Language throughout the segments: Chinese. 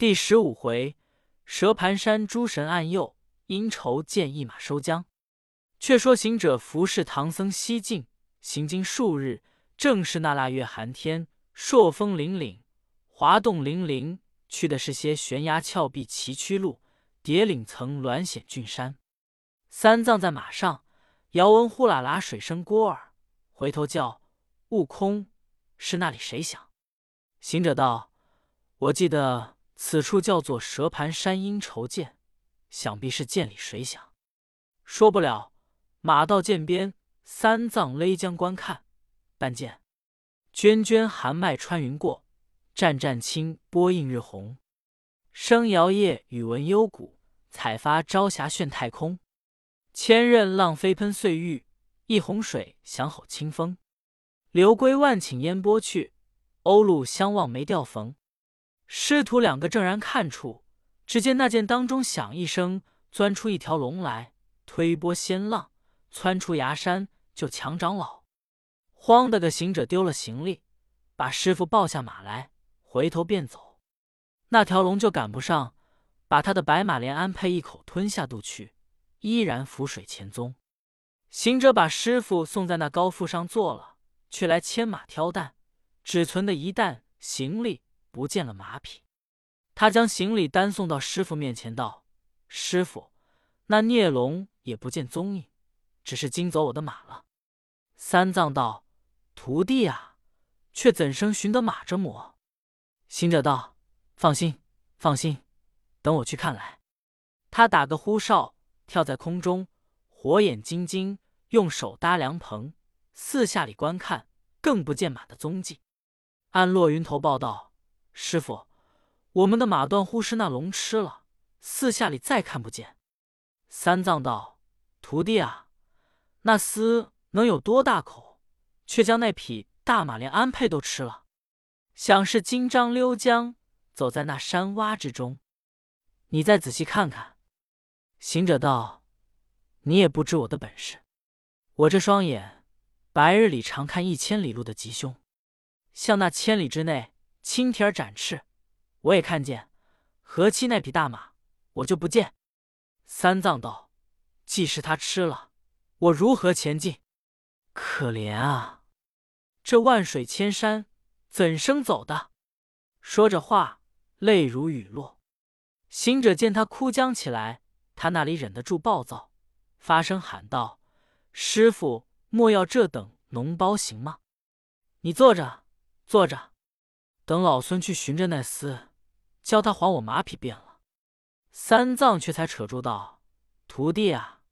第十五回，蛇盘山诸神暗佑，因仇见一马收缰。却说行者服侍唐僧西进，行经数日，正是那腊月寒天，朔风凛凛，滑动凌凌，去的是些悬崖峭壁崎岖路，叠岭层峦险峻山。三藏在马上，遥闻呼啦啦水声过耳，回头叫悟空：“是那里谁响？”行者道：“我记得。”此处叫做蛇盘山阴愁涧，想必是涧里水响。说不了，马到涧边，三藏勒缰观看。但见涓涓寒麦穿云过，湛湛清波映日红。生摇曳语闻幽谷，采发朝霞炫太空。千仞浪飞喷碎玉，一泓水响吼清风。流归万顷烟波去，鸥鹭相望没调逢。师徒两个正然看处，只见那涧当中响一声，钻出一条龙来，推波掀浪，窜出崖山，就抢长老。慌的个行者丢了行李，把师傅抱下马来，回头便走。那条龙就赶不上，把他的白马连安配一口吞下肚去，依然浮水前踪。行者把师傅送在那高阜上坐了，却来牵马挑担，只存的一担行李。不见了马匹，他将行李单送到师傅面前，道：“师傅，那孽龙也不见踪影，只是惊走我的马了。”三藏道：“徒弟啊，却怎生寻得马这魔？”行者道：“放心，放心，等我去看来。”他打个呼哨，跳在空中，火眼金睛，用手搭凉棚，四下里观看，更不见马的踪迹。按落云头报道。师傅，我们的马断乎是那龙吃了，四下里再看不见。三藏道：“徒弟啊，那厮能有多大口，却将那匹大马连鞍辔都吃了？想是金章溜江，走在那山洼之中。你再仔细看看。”行者道：“你也不知我的本事，我这双眼，白日里常看一千里路的吉凶，像那千里之内。”青天展翅，我也看见；何期那匹大马，我就不见。三藏道：“既是他吃了，我如何前进？可怜啊！这万水千山，怎生走的？”说着话，泪如雨落。行者见他哭将起来，他那里忍得住暴躁，发声喊道：“师傅，莫要这等脓包行吗？你坐着，坐着。”等老孙去寻着那厮，叫他还我马匹便了。三藏却才扯住道：“徒弟啊，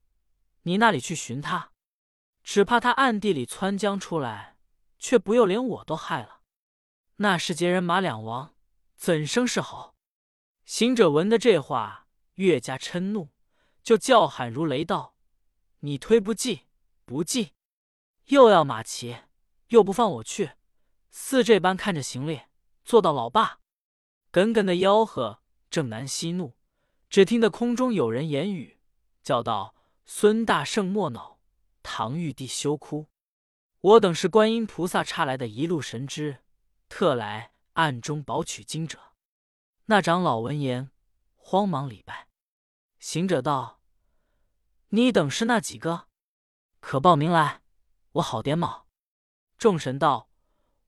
你那里去寻他？只怕他暗地里窜将出来，却不又连我都害了。那是劫人马两亡，怎生是好？”行者闻得这话，越加嗔怒，就叫喊如雷道：“你推不济，不济，又要马骑，又不放我去，似这般看着行李。”做到老爸，耿耿的吆喝，正南息怒。只听得空中有人言语，叫道：“孙大圣莫恼，唐玉帝休哭。我等是观音菩萨差来的一路神知，特来暗中保取经者。”那长老闻言，慌忙礼拜。行者道：“你等是那几个？可报名来，我好点卯。”众神道：“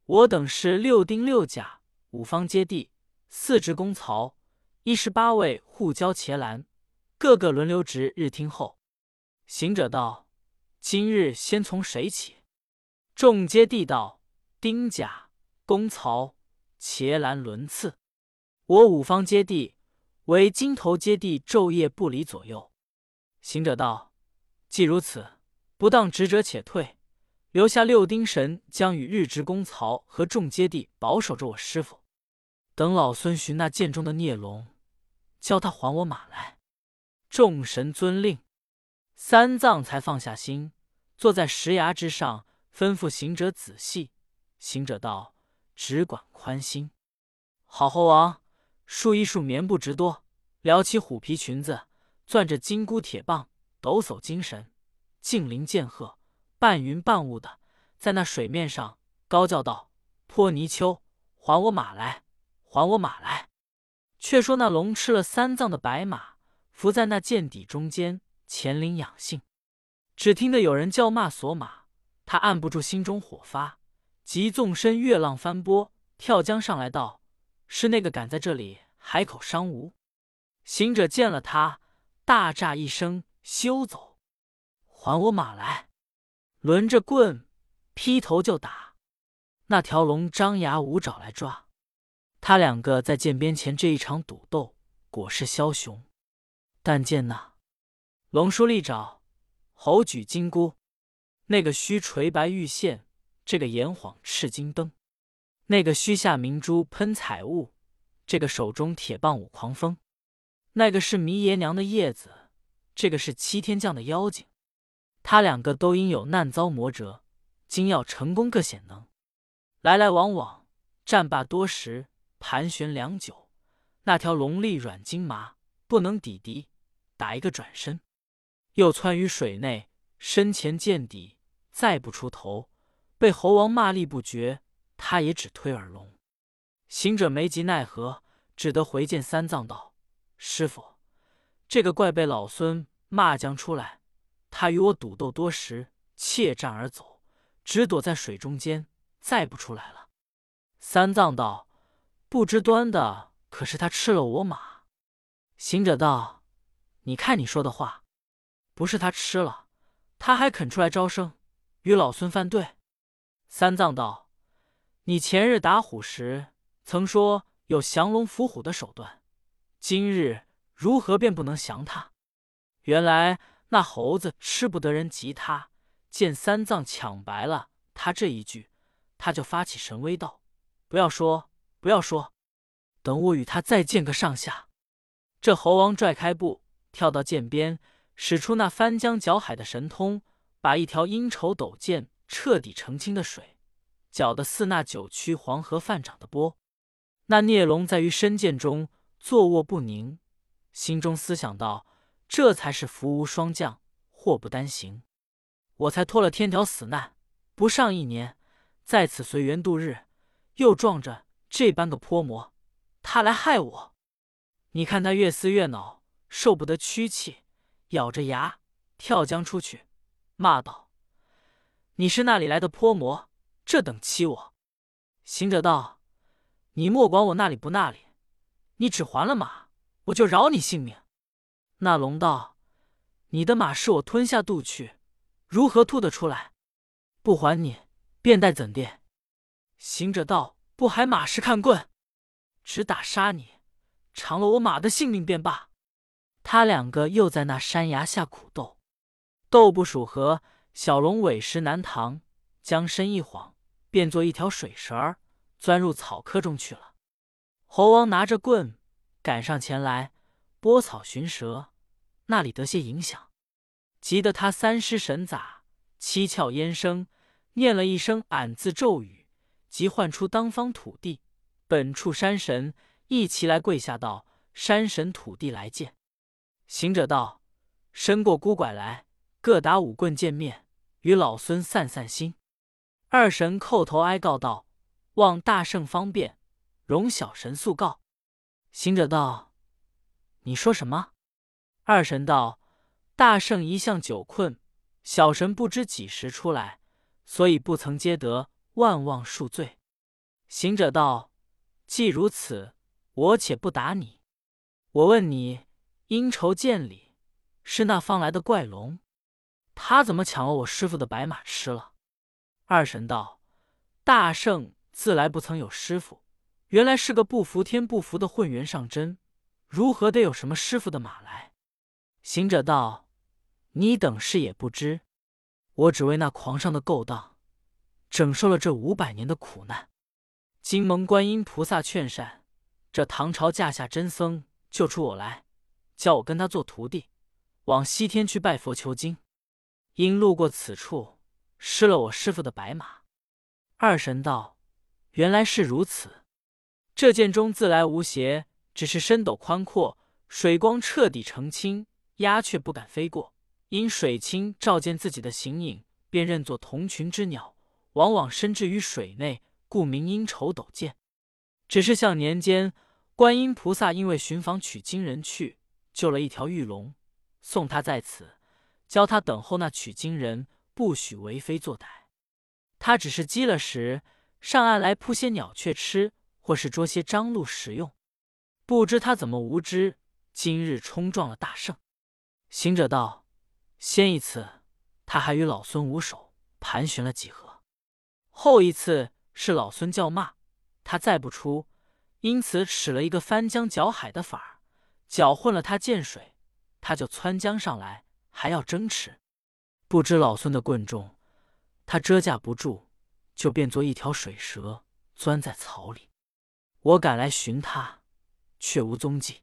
我等是六丁六甲。”五方揭谛，四支公曹，一十八位护交伽蓝，个个轮流值日听候。行者道：“今日先从谁起？”众皆地道：“丁甲、公曹、伽蓝轮次。我五方揭谛为金头揭谛，昼夜不离左右。”行者道：“既如此，不当职者且退，留下六丁神将与日值公曹和众揭谛保守着我师傅。”等老孙寻那剑中的孽龙，叫他还我马来。众神遵令，三藏才放下心，坐在石崖之上，吩咐行者仔细。行者道：“只管宽心。”好猴王，数一数棉布直多，撩起虎皮裙子，攥着金箍铁棒，抖擞精神，劲灵剑鹤，半云半雾的，在那水面上高叫道：“泼泥鳅，还我马来！”还我马来！却说那龙吃了三藏的白马，伏在那涧底中间，潜灵养性。只听得有人叫骂索马，他按不住心中火发，即纵身越浪翻波，跳江上来道：“是那个敢在这里海口伤吾？”行者见了他，大诈一声，休走，还我马来！抡着棍劈头就打。那条龙张牙舞爪来抓。他两个在涧边前这一场赌斗，果是枭雄。但见那龙叔利爪，猴举金箍，那个须垂白玉线，这个眼晃赤金灯，那个须下明珠喷彩雾，这个手中铁棒舞狂风，那个是弥爷娘的叶子，这个是七天将的妖精。他两个都因有难遭磨折，今要成功各显能，来来往往，战罢多时。盘旋良久，那条龙力软筋麻，不能抵敌，打一个转身，又窜于水内，身前见底，再不出头，被猴王骂力不绝，他也只推耳聋。行者没及奈何，只得回见三藏道：“师傅，这个怪被老孙骂将出来，他与我赌斗多时，怯战而走，只躲在水中间，再不出来了。”三藏道。不知端的可是他吃了我马。行者道：“你看你说的话，不是他吃了，他还肯出来招生，与老孙犯对。”三藏道：“你前日打虎时曾说有降龙伏虎的手段，今日如何便不能降他？原来那猴子吃不得人及他，见三藏抢白了他这一句，他就发起神威道：不要说。”不要说，等我与他再见个上下。这猴王拽开步，跳到涧边，使出那翻江搅海的神通，把一条阴愁陡涧彻底澄清的水，搅得似那九曲黄河泛涨的波。那孽龙在于深涧中坐卧不宁，心中思想道：这才是福无双降，祸不单行。我才脱了天条死难，不上一年，在此随缘度日，又撞着。这般个泼魔，他来害我！你看他越思越恼，受不得屈气，咬着牙跳江出去，骂道：“你是那里来的泼魔？这等欺我！”行者道：“你莫管我那里不那里，你只还了马，我就饶你性命。”那龙道：“你的马是我吞下肚去，如何吐得出来？不还你，便待怎地？”行者道。不还马是看棍，只打杀你，偿了我马的性命便罢。他两个又在那山崖下苦斗，斗不数合，小龙委实难扛，将身一晃，变作一条水蛇儿，钻入草窠中去了。猴王拿着棍赶上前来，拨草寻蛇，那里得些影响，急得他三尸神咋，七窍烟生，念了一声俺字咒语。即唤出当方土地，本处山神一齐来跪下道：“山神土地来见。”行者道：“伸过孤拐来，各打五棍见面，与老孙散散心。”二神叩头哀告道：“望大圣方便，容小神速告。”行者道：“你说什么？”二神道：“大圣一向久困，小神不知几时出来，所以不曾接得。”万望恕罪。行者道：“既如此，我且不打你。我问你，阴愁涧里是那方来的怪龙，他怎么抢了我师傅的白马吃了？”二神道：“大圣自来不曾有师傅，原来是个不服天不服的混元上真，如何得有什么师傅的马来？”行者道：“你等是也不知，我只为那狂上的勾当。”整受了这五百年的苦难，金蒙观音菩萨劝善，这唐朝驾下真僧救出我来，叫我跟他做徒弟，往西天去拜佛求经。因路过此处，失了我师傅的白马。二神道：“原来是如此。这涧中自来无邪，只是深斗宽阔，水光彻底澄清，鸦雀不敢飞过。因水清照见自己的形影，便认作同群之鸟。”往往深置于水内，故名阴愁斗见。只是像年间观音菩萨因为寻访取经人去，救了一条玉龙，送他在此，教他等候那取经人，不许为非作歹。他只是饥了时，上岸来扑些鸟雀吃，或是捉些獐鹿食用。不知他怎么无知，今日冲撞了大圣。行者道：“先一次，他还与老孙无手盘旋了几合；后一次是老孙叫骂，他再不出，因此使了一个翻江搅海的法儿，搅混了他见水，他就窜江上来，还要争持。不知老孙的棍重。”他遮架不住，就变作一条水蛇，钻在草里。我赶来寻他，却无踪迹。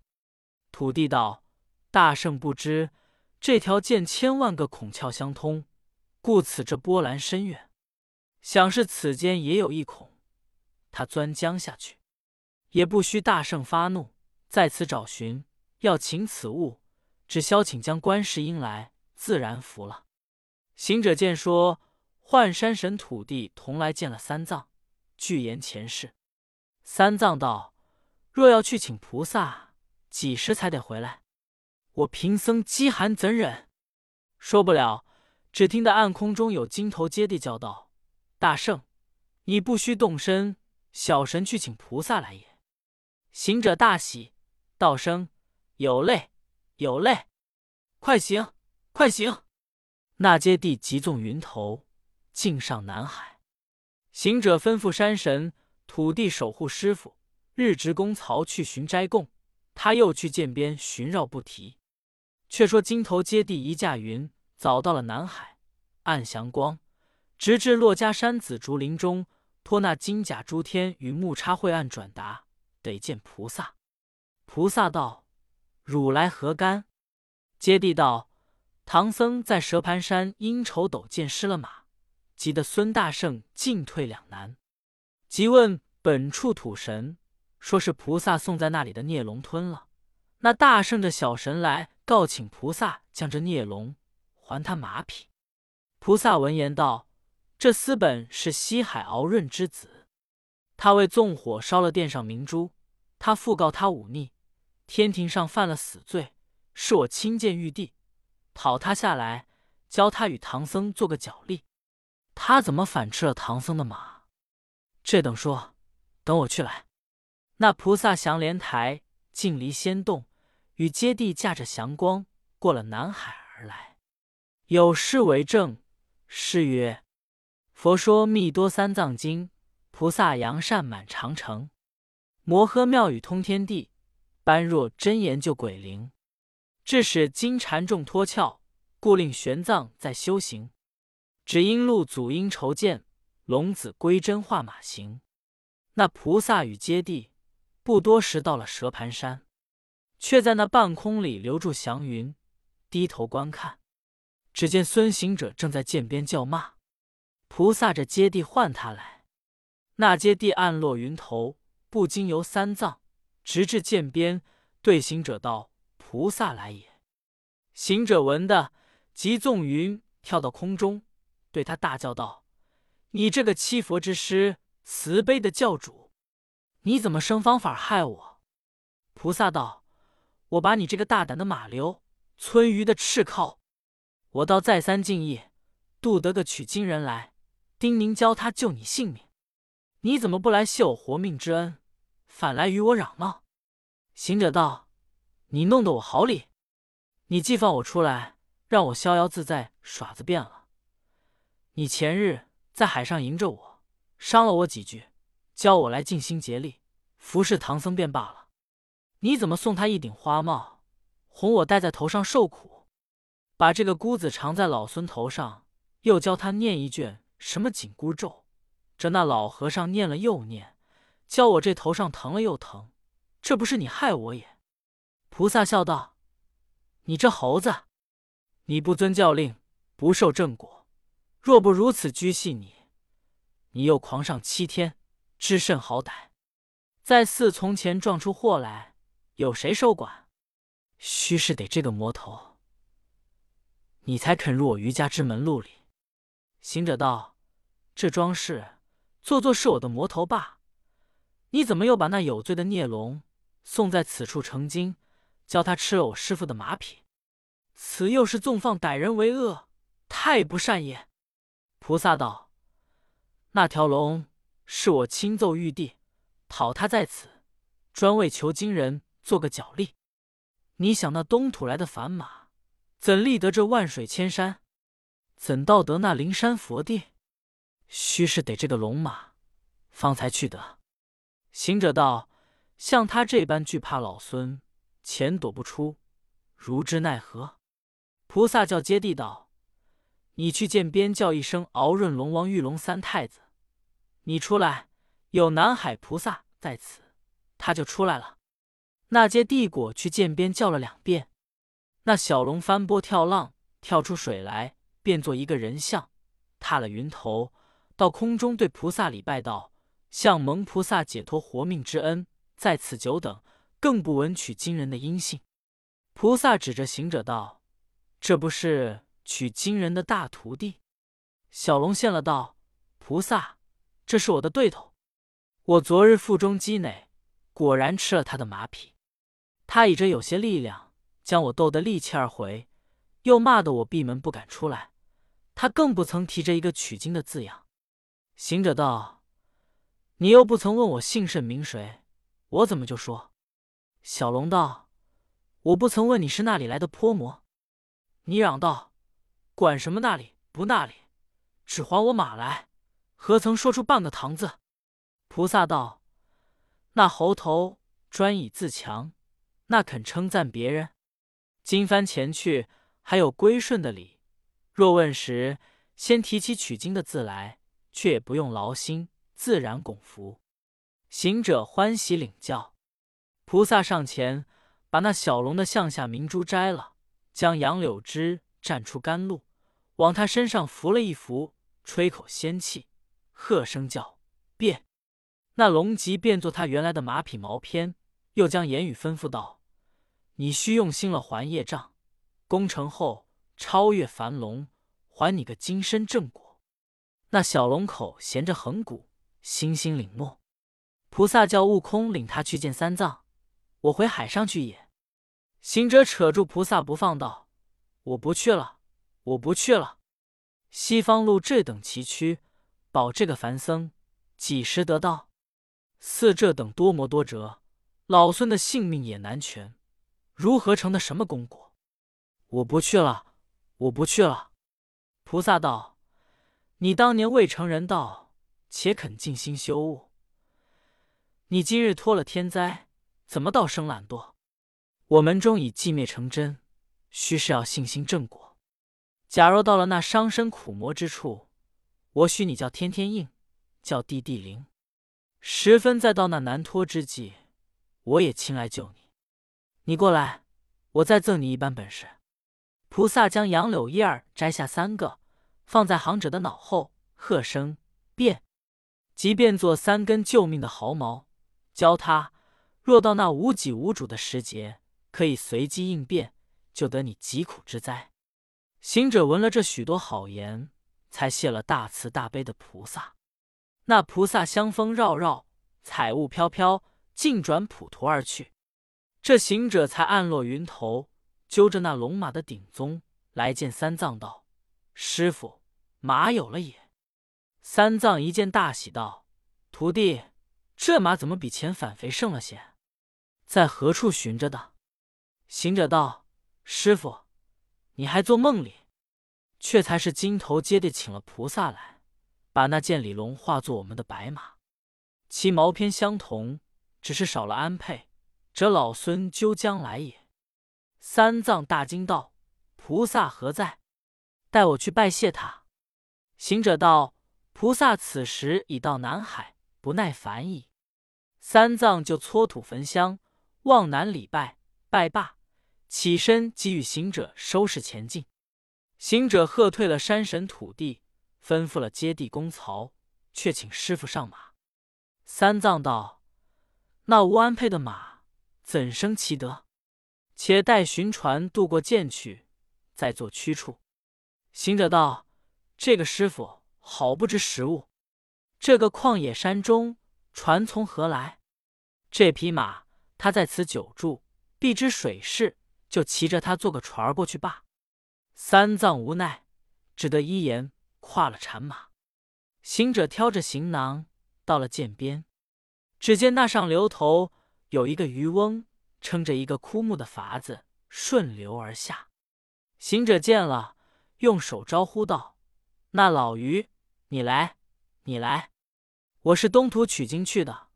土地道：“大圣不知，这条涧千万个孔窍相通，故此这波澜深远。想是此间也有一孔，他钻江下去，也不需大圣发怒，在此找寻，要请此物，只消请将观世音来，自然服了。”行者见说。幻山神土地同来见了三藏，具言前世。三藏道：“若要去请菩萨，几时才得回来？我贫僧饥寒怎忍？”说不了，只听得暗空中有金头接地叫道：“大圣，你不须动身，小神去请菩萨来也。”行者大喜，道声：“有泪，有泪，快行，快行！”那接地急纵云头。径上南海，行者吩咐山神、土地守护师傅，日值公曹去寻斋供。他又去涧边寻绕不提。却说金头接地一驾云，早到了南海，暗祥光，直至珞珈山紫竹林中，托那金甲诸天与木叉会案转达，得见菩萨。菩萨道：“汝来何干？”揭谛道：“唐僧在蛇盘山阴愁斗见失了马。”急得孙大圣进退两难，即问本处土神，说是菩萨送在那里的孽龙吞了。那大圣这小神来告请菩萨将这孽龙还他马匹。菩萨闻言道：“这厮本是西海敖润之子，他为纵火烧了殿上明珠，他复告他忤逆，天庭上犯了死罪，是我亲见玉帝，讨他下来，教他与唐僧做个脚力。”他怎么反吃了唐僧的马？这等说，等我去来。那菩萨降莲台，径离仙洞，与接地驾着祥光，过了南海而来。有诗为证：诗曰：“佛说密多三藏经，菩萨扬善满长城。摩诃妙语通天地，般若真言救鬼灵。致使金蝉众脱壳，故令玄奘在修行。”只因路祖因筹见龙子归真化马行，那菩萨与接地不多时到了蛇盘山，却在那半空里留住祥云，低头观看，只见孙行者正在涧边叫骂，菩萨着接地唤他来，那接地暗落云头，不经由三藏，直至涧边，对行者道：“菩萨来也。”行者闻的，即纵云跳到空中。对他大叫道：“你这个欺佛之师，慈悲的教主，你怎么生方法害我？”菩萨道：“我把你这个大胆的马流，村鱼的赤靠，我倒再三敬意，渡得个取经人来，丁宁教他救你性命，你怎么不来谢我活命之恩，反来与我嚷闹？”行者道：“你弄得我好理，你既放我出来，让我逍遥自在耍子变了。”你前日在海上迎着我，伤了我几句，教我来尽心竭力服侍唐僧便罢了。你怎么送他一顶花帽，哄我戴在头上受苦？把这个箍子藏在老孙头上，又教他念一卷什么紧箍咒？这那老和尚念了又念，教我这头上疼了又疼，这不是你害我也？菩萨笑道：“你这猴子，你不遵教令，不受正果。”若不如此拘系你，你又狂上七天，知甚好歹？在寺从前撞出祸来，有谁收管？须是得这个魔头，你才肯入我余家之门路里。行者道：“这桩事做做是我的魔头罢，你怎么又把那有罪的孽龙送在此处成精，教他吃了我师傅的马匹，此又是纵放歹人为恶，太不善也。”菩萨道：“那条龙是我亲奏玉帝，讨他在此，专为求经人做个脚力。你想那东土来的凡马，怎立得这万水千山？怎到得那灵山佛地？须是得这个龙马，方才去得。”行者道：“像他这般惧怕老孙，前躲不出，如之奈何？”菩萨叫接地道：“你去见边叫一声敖润龙王、玉龙三太子。你出来，有南海菩萨在此，他就出来了。”那接地果去涧边叫了两遍，那小龙翻波跳浪，跳出水来，变作一个人像，踏了云头，到空中对菩萨礼拜道：“向蒙菩萨解脱活命之恩，在此久等，更不闻取经人的音信。”菩萨指着行者道：“这不是取经人的大徒弟？”小龙现了道：“菩萨，这是我的对头，我昨日腹中积馁，果然吃了他的马匹。”他以着有些力量，将我斗得力气二回，又骂得我闭门不敢出来。他更不曾提着一个取经的字样。行者道：“你又不曾问我姓甚名谁，我怎么就说？”小龙道：“我不曾问你是那里来的泼魔。”你嚷道：“管什么那里不那里，只还我马来，何曾说出半个堂字？”菩萨道：“那猴头专以自强。”那肯称赞别人？今番前去，还有归顺的礼。若问时，先提起取经的字来，却也不用劳心，自然拱服。行者欢喜领教。菩萨上前，把那小龙的项下明珠摘了，将杨柳枝蘸出甘露，往他身上拂了一拂，吹口仙气，喝声叫变。那龙即变作他原来的马匹毛片，又将言语吩咐道。你须用心了，还业障，功成后超越凡龙，还你个金身正果。那小龙口衔着横骨，心心领诺。菩萨叫悟空领他去见三藏，我回海上去也。行者扯住菩萨不放，道：“我不去了，我不去了。西方路这等崎岖，保这个凡僧几时得到？似这等多磨多折，老孙的性命也难全。”如何成的什么功果？我不去了，我不去了。菩萨道：“你当年未成人道，且肯静心修悟。你今日脱了天灾，怎么倒生懒惰？我门中已寂灭成真，须是要信心正果。假若到了那伤身苦磨之处，我许你叫天天应，叫地地灵。十分再到那难脱之际，我也亲来救你。”你过来，我再赠你一般本事。菩萨将杨柳叶儿摘下三个，放在行者的脑后，喝声变，即变作三根救命的毫毛，教他若到那无己无主的时节，可以随机应变，就得你疾苦之灾。行者闻了这许多好言，才谢了大慈大悲的菩萨。那菩萨香风绕绕，彩雾飘飘，径转普陀而去。这行者才暗落云头，揪着那龙马的顶宗来见三藏道：“师傅，马有了也。”三藏一见大喜道：“徒弟，这马怎么比前反肥盛了些？在何处寻着的？”行者道：“师傅，你还做梦里？却才是金头接地请了菩萨来，把那剑里龙化作我们的白马，其毛片相同，只是少了鞍辔。”这老孙究将来也。三藏大惊道：“菩萨何在？带我去拜谢他。”行者道：“菩萨此时已到南海，不耐烦矣。”三藏就搓土焚香，往南礼拜，拜罢，起身即与行者收拾前进。行者喝退了山神土地，吩咐了接地公曹，却请师傅上马。三藏道：“那无鞍辔的马。”怎生其德？且待寻船渡过涧去，再做驱处。行者道：“这个师傅好不知时务。这个旷野山中，船从何来？这匹马他在此久住，必知水势，就骑着他坐个船儿过去罢。三藏无奈，只得依言跨了禅马。行者挑着行囊到了涧边，只见那上流头有一个渔翁，撑着一个枯木的筏子，顺流而下。行者见了，用手招呼道：“那老渔，你来，你来！我是东土取经去的，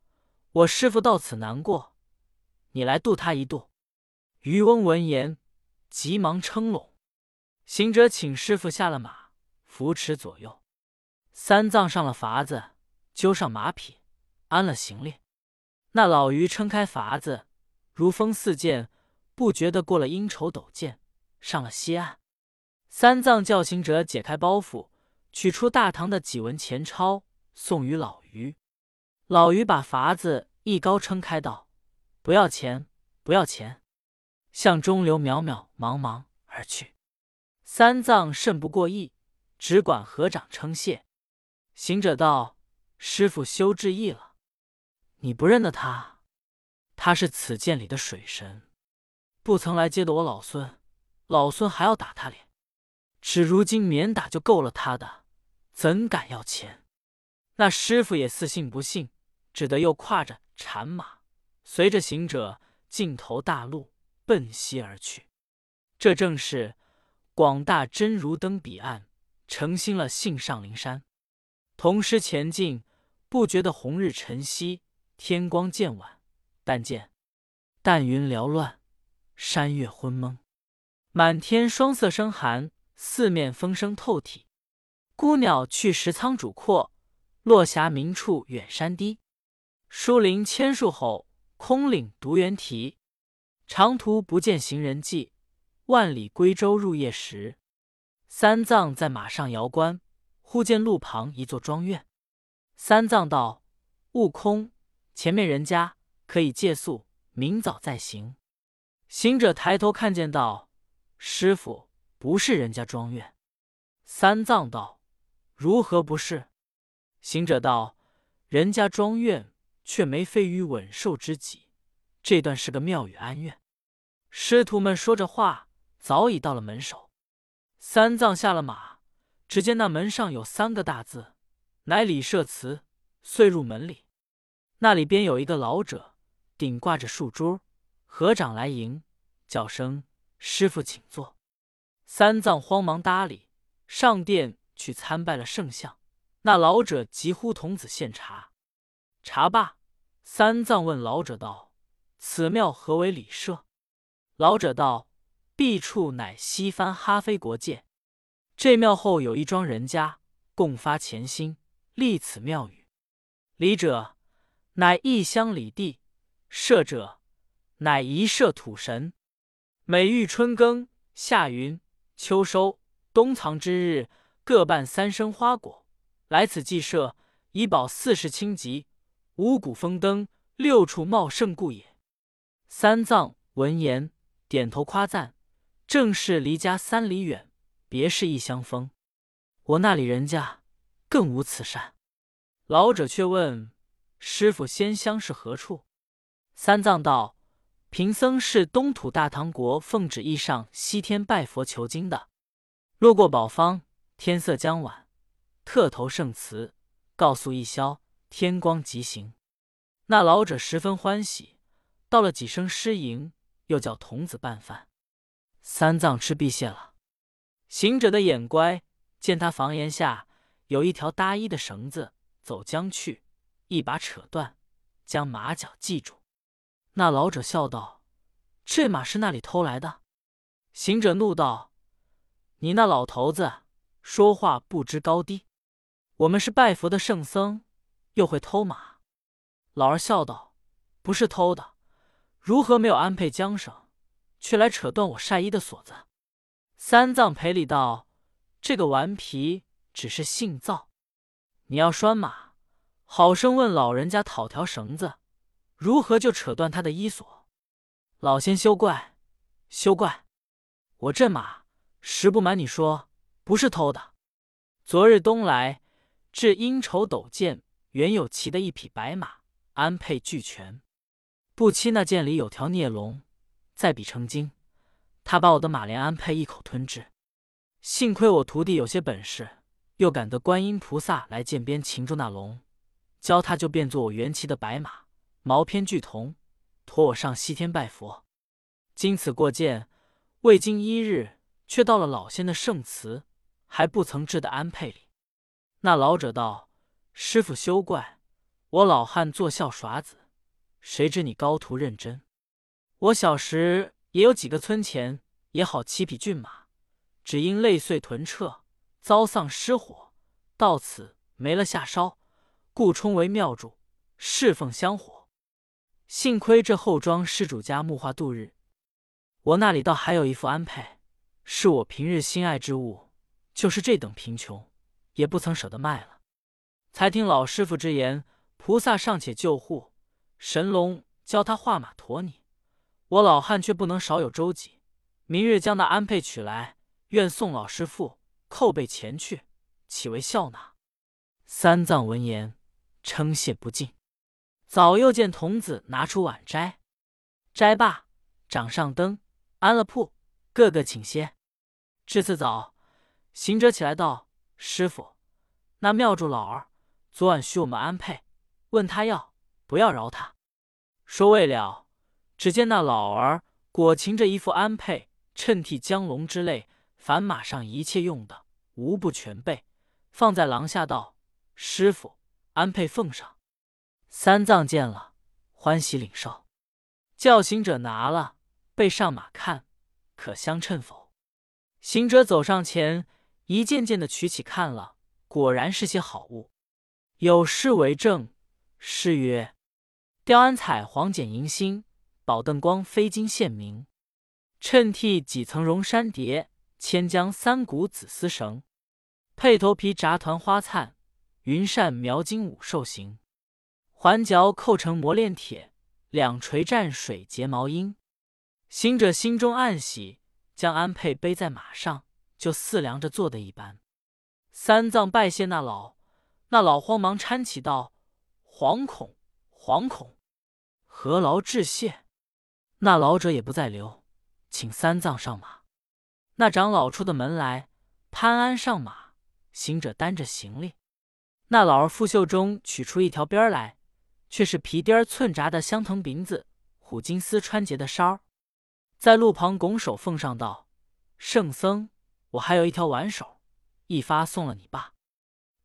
我师傅到此难过，你来渡他一渡。”渔翁闻言，急忙撑拢。行者请师傅下了马，扶持左右。三藏上了筏子，揪上马匹，安了行李。那老渔撑开筏子，如风似箭，不觉得过了阴愁陡涧。上了西岸，三藏叫行者解开包袱，取出大唐的几文钱钞，送与老于。老于把筏子一高撑开，道：“不要钱，不要钱。”向中流渺渺茫茫而去。三藏甚不过意，只管合掌称谢。行者道：“师傅休致意了，你不认得他？他是此涧里的水神，不曾来接的我老孙。”老孙还要打他脸，只如今免打就够了他的，怎敢要钱？那师傅也似信不信，只得又跨着禅马，随着行者尽头大路奔西而去。这正是广大真如登彼岸，诚心了信上灵山。同时前进，不觉得红日沉西，天光渐晚，但见淡云缭乱，山月昏蒙。满天霜色生寒，四面风声透体。孤鸟去时苍渚阔，落霞明处远山低。疏林千树吼，空岭独猿啼。长途不见行人迹，万里归舟入夜时。三藏在马上摇冠，忽见路旁一座庄院。三藏道：“悟空，前面人家可以借宿，明早再行。”行者抬头看见道。师傅不是人家庄院，三藏道：“如何不是？”行者道：“人家庄院却没非于稳寿之己，这段是个庙宇安院。”师徒们说着话，早已到了门首。三藏下了马，只见那门上有三个大字，乃李舍祠。遂入门里，那里边有一个老者，顶挂着树珠，合掌来迎，叫声。师傅，请坐。三藏慌忙搭理，上殿去参拜了圣像。那老者急呼童子献茶。茶罢，三藏问老者道：“此庙何为礼社？”老者道：“敝处乃西番哈飞国界。这庙后有一庄人家，共发虔心，立此庙宇。礼者，乃异乡里地；社者，乃一社土神。”每遇春耕、夏耘、秋收、冬藏之日，各办三生花果，来此祭社，以保四时清吉，五谷丰登，六畜茂盛故也。三藏闻言，点头夸赞：“正是离家三里远，别是异乡风。我那里人家更无此善。”老者却问：“师傅仙乡是何处？”三藏道。贫僧是东土大唐国奉旨意上西天拜佛求经的，路过宝方，天色将晚，特投圣祠，告诉一宵，天光即行。那老者十分欢喜，道了几声诗迎，又叫童子拌饭。三藏吃毕谢了。行者的眼乖，见他房檐下有一条搭衣的绳子，走将去，一把扯断，将马脚系住。那老者笑道：“这马是那里偷来的？”行者怒道：“你那老头子说话不知高低！我们是拜佛的圣僧，又会偷马？”老儿笑道：“不是偷的，如何没有安配缰绳，却来扯断我晒衣的锁子？”三藏赔礼道：“这个顽皮只是性躁，你要拴马，好生问老人家讨条绳子。”如何就扯断他的衣索？老仙休怪，休怪！我这马实不瞒你说，不是偷的。昨日东来，至阴愁陡涧，原有骑的一匹白马，安配俱全。不期那剑里有条孽龙，再比成精，他把我的马连安配一口吞之。幸亏我徒弟有些本事，又赶得观音菩萨来涧边擒住那龙，教他就变作我原骑的白马，毛偏巨童，驮我上西天拜佛。经此过见，未经一日，却到了老仙的圣祠，还不曾置的安配里。那老者道：“师傅休怪，我老汉作笑耍子，谁知你高徒认真。我小时也有几个村前，也好七匹骏马，只因累碎屯撤，遭丧失火，到此没了下梢，故充为庙主，侍奉香火。幸亏这后庄施主家木化度日，我那里倒还有一副安配，是我平日心爱之物，就是这等贫穷。”也不曾舍得卖了。才听老师傅之言，菩萨尚且救护，神龙教他画马驮你，我老汉却不能少有周济。明日将那安配取来，愿送老师傅叩背前去，岂为笑纳？三藏闻言，称谢不尽。早又见童子拿出碗斋，斋罢，掌上灯，安了铺，个个请歇。至次早，行者起来道。师傅，那庙祝老儿昨晚许我们安配，问他要不要饶他。说未了，只见那老儿裹擎着一副安配，衬替江龙之类，凡马上一切用的，无不全备，放在廊下道：“师傅，安配奉上。”三藏见了，欢喜领受，叫行者拿了，备上马看，可相称否？行者走上前。一件件的取起看了，果然是些好物。有诗为证：诗曰：“雕鞍彩黄剪银星，宝灯光飞金线明。衬替几层绒衫叠，千江三股紫丝绳。配头皮炸团花灿，云扇描金五兽形。环角扣成磨炼铁，两锤蘸水结毛鹰。”行者心中暗喜，将安佩背在马上。就四量着坐的一般，三藏拜谢那老，那老慌忙搀起道：“惶恐，惶恐，何劳致谢。”那老者也不再留，请三藏上马。那长老出的门来，潘安上马，行者担着行李。那老儿拂袖中取出一条鞭来，却是皮钉寸扎的香藤鼻子，虎金丝穿结的梢，在路旁拱手奉上道：“圣僧。”我还有一条挽手，一发送了你罢。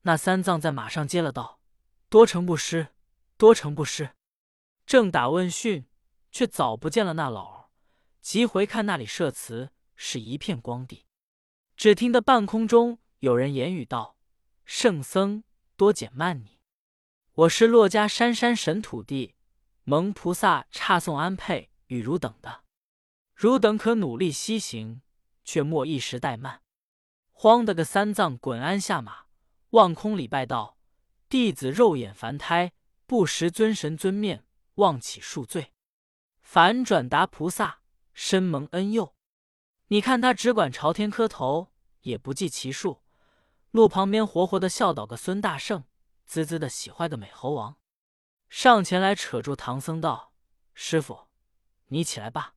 那三藏在马上接了道：“多成不施，多成不施。”正打问讯，却早不见了那老儿。急回看那里设词，是一片光地。只听得半空中有人言语道：“圣僧多减慢你，我是洛家山山神土地，蒙菩萨差送安配与汝等的，汝等可努力西行。”却莫一时怠慢，慌得个三藏滚鞍下马，望空礼拜道：“弟子肉眼凡胎，不识尊神尊面，望起恕罪。”反转达菩萨，深蒙恩佑。你看他只管朝天磕头，也不计其数。路旁边活活的笑倒个孙大圣，滋滋的喜坏个美猴王，上前来扯住唐僧道：“师傅，你起来吧，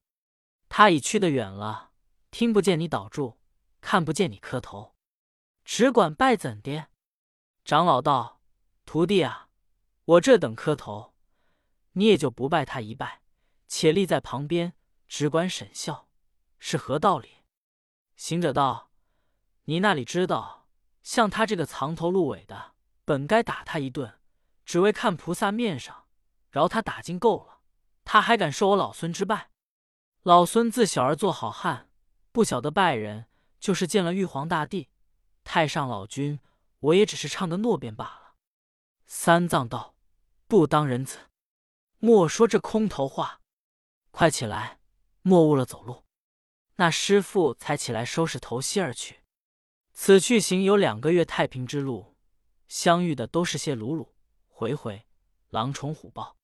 他已去得远了。”听不见你倒住，看不见你磕头，只管拜怎的？长老道：“徒弟啊，我这等磕头，你也就不拜他一拜，且立在旁边，只管审笑，是何道理？”行者道：“你那里知道，像他这个藏头露尾的，本该打他一顿，只为看菩萨面上，饶他打尽够了，他还敢受我老孙之拜？老孙自小儿做好汉。”不晓得拜人，就是见了玉皇大帝、太上老君，我也只是唱的诺便罢了。三藏道：“不当人子，莫说这空头话，快起来，莫误了走路。”那师傅才起来收拾头西而去。此去行有两个月太平之路，相遇的都是些鲁鲁回回、狼虫虎豹。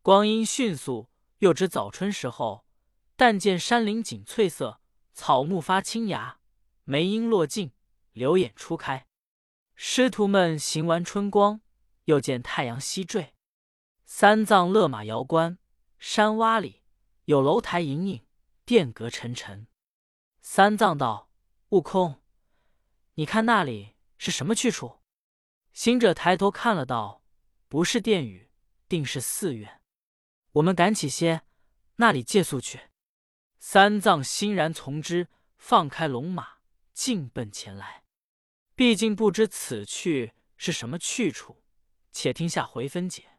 光阴迅速，又值早春时候，但见山林锦翠色。草木发青芽，梅樱落尽，柳眼初开。师徒们行完春光，又见太阳西坠。三藏勒马摇观，山洼里有楼台隐隐，殿阁沉沉。三藏道：“悟空，你看那里是什么去处？”行者抬头看了，道：“不是殿宇，定是寺院。我们赶起些，那里借宿去。”三藏欣然从之，放开龙马，径奔前来。毕竟不知此去是什么去处，且听下回分解。